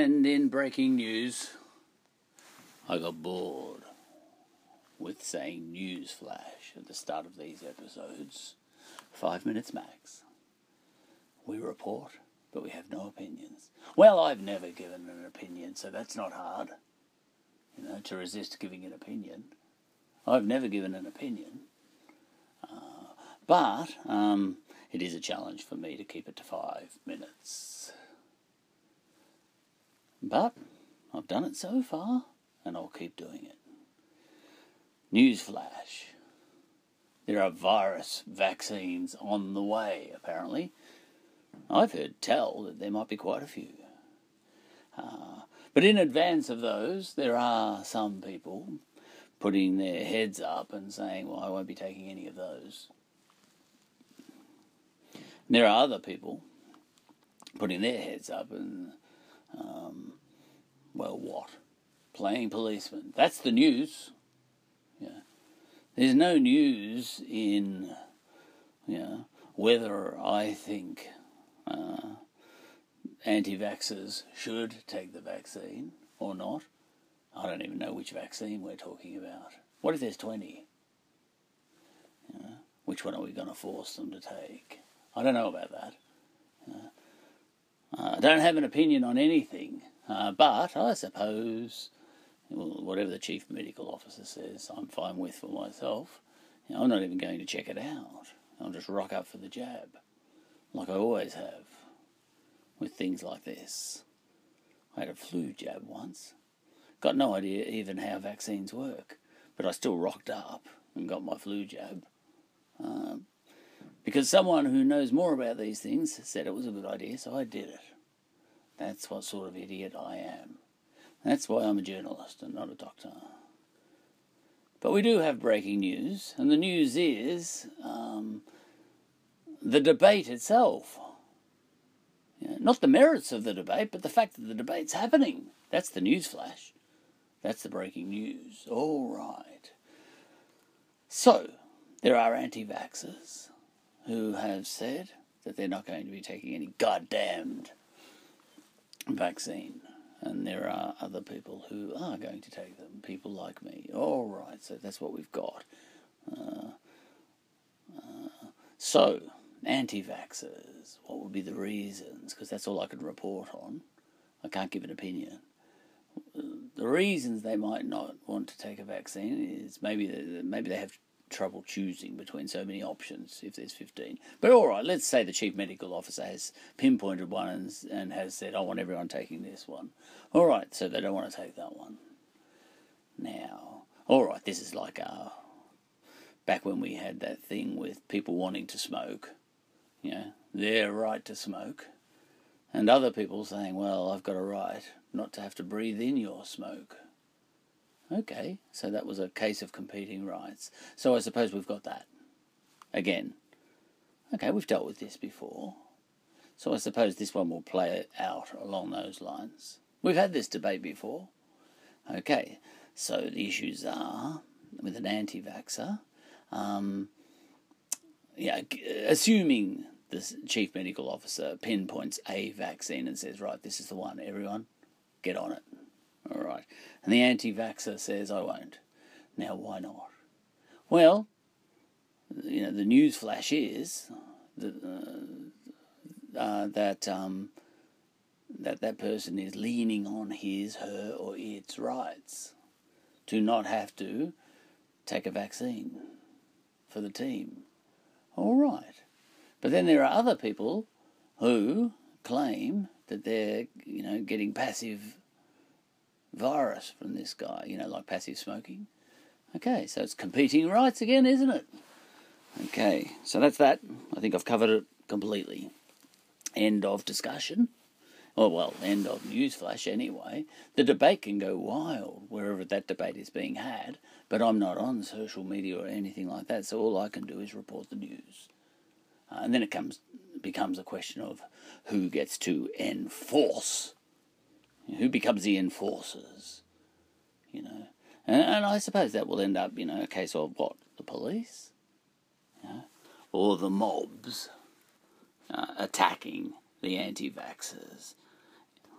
And in breaking news, I got bored with saying news flash at the start of these episodes. Five minutes max. We report, but we have no opinions. Well, I've never given an opinion, so that's not hard. You know, to resist giving an opinion. I've never given an opinion. Uh, but um, it is a challenge for me to keep it to five minutes. But I've done it so far, and I'll keep doing it. Newsflash. There are virus vaccines on the way, apparently. I've heard tell that there might be quite a few. Uh, but in advance of those, there are some people putting their heads up and saying, well, I won't be taking any of those. And there are other people putting their heads up and, um, well, what? Playing policeman. That's the news. Yeah. There's no news in, yeah, whether I think uh, anti vaxxers should take the vaccine or not. I don't even know which vaccine we're talking about. What if there's 20? Yeah. Which one are we going to force them to take? I don't know about that. Uh, I don't have an opinion on anything, uh, but I suppose well, whatever the chief medical officer says, I'm fine with for myself. You know, I'm not even going to check it out. I'll just rock up for the jab, like I always have with things like this. I had a flu jab once. Got no idea even how vaccines work, but I still rocked up and got my flu jab. Um, because someone who knows more about these things said it was a good idea, so I did it. That's what sort of idiot I am. That's why I'm a journalist and not a doctor. But we do have breaking news, and the news is um, the debate itself. Yeah, not the merits of the debate, but the fact that the debate's happening. That's the news flash. That's the breaking news. All right. So, there are anti vaxxers who have said that they're not going to be taking any goddamned vaccine. And there are other people who are going to take them, people like me. All right, so that's what we've got. Uh, uh, so, anti vaxxers, what would be the reasons? Because that's all I can report on. I can't give an opinion. The reasons they might not want to take a vaccine is maybe they, maybe they have trouble choosing between so many options if there's 15. But all right, let's say the chief medical officer has pinpointed one and, and has said, I want everyone taking this one. All right, so they don't want to take that one. Now, all right, this is like uh, back when we had that thing with people wanting to smoke, know, their right to smoke, and other people saying, well, I've got a right not to have to breathe in your smoke. Okay, so that was a case of competing rights. So I suppose we've got that. Again. Okay, we've dealt with this before. So I suppose this one will play out along those lines. We've had this debate before. Okay, so the issues are with an anti vaxxer, um, yeah, assuming the chief medical officer pinpoints a vaccine and says, right, this is the one, everyone, get on it. All right. And the anti vaxxer says, I won't. Now, why not? Well, you know, the news flash is that, uh, uh, that, um, that that person is leaning on his, her, or its rights to not have to take a vaccine for the team. All right. But then there are other people who claim that they're, you know, getting passive virus from this guy, you know, like passive smoking. Okay, so it's competing rights again, isn't it? Okay, so that's that. I think I've covered it completely. End of discussion. Oh, well, end of newsflash anyway. The debate can go wild wherever that debate is being had, but I'm not on social media or anything like that, so all I can do is report the news. Uh, and then it comes becomes a question of who gets to enforce who becomes the enforcers? You know, and, and, I suppose that will end up, you know, a case of what the police, or the mobs uh, attacking the anti-vaxxers.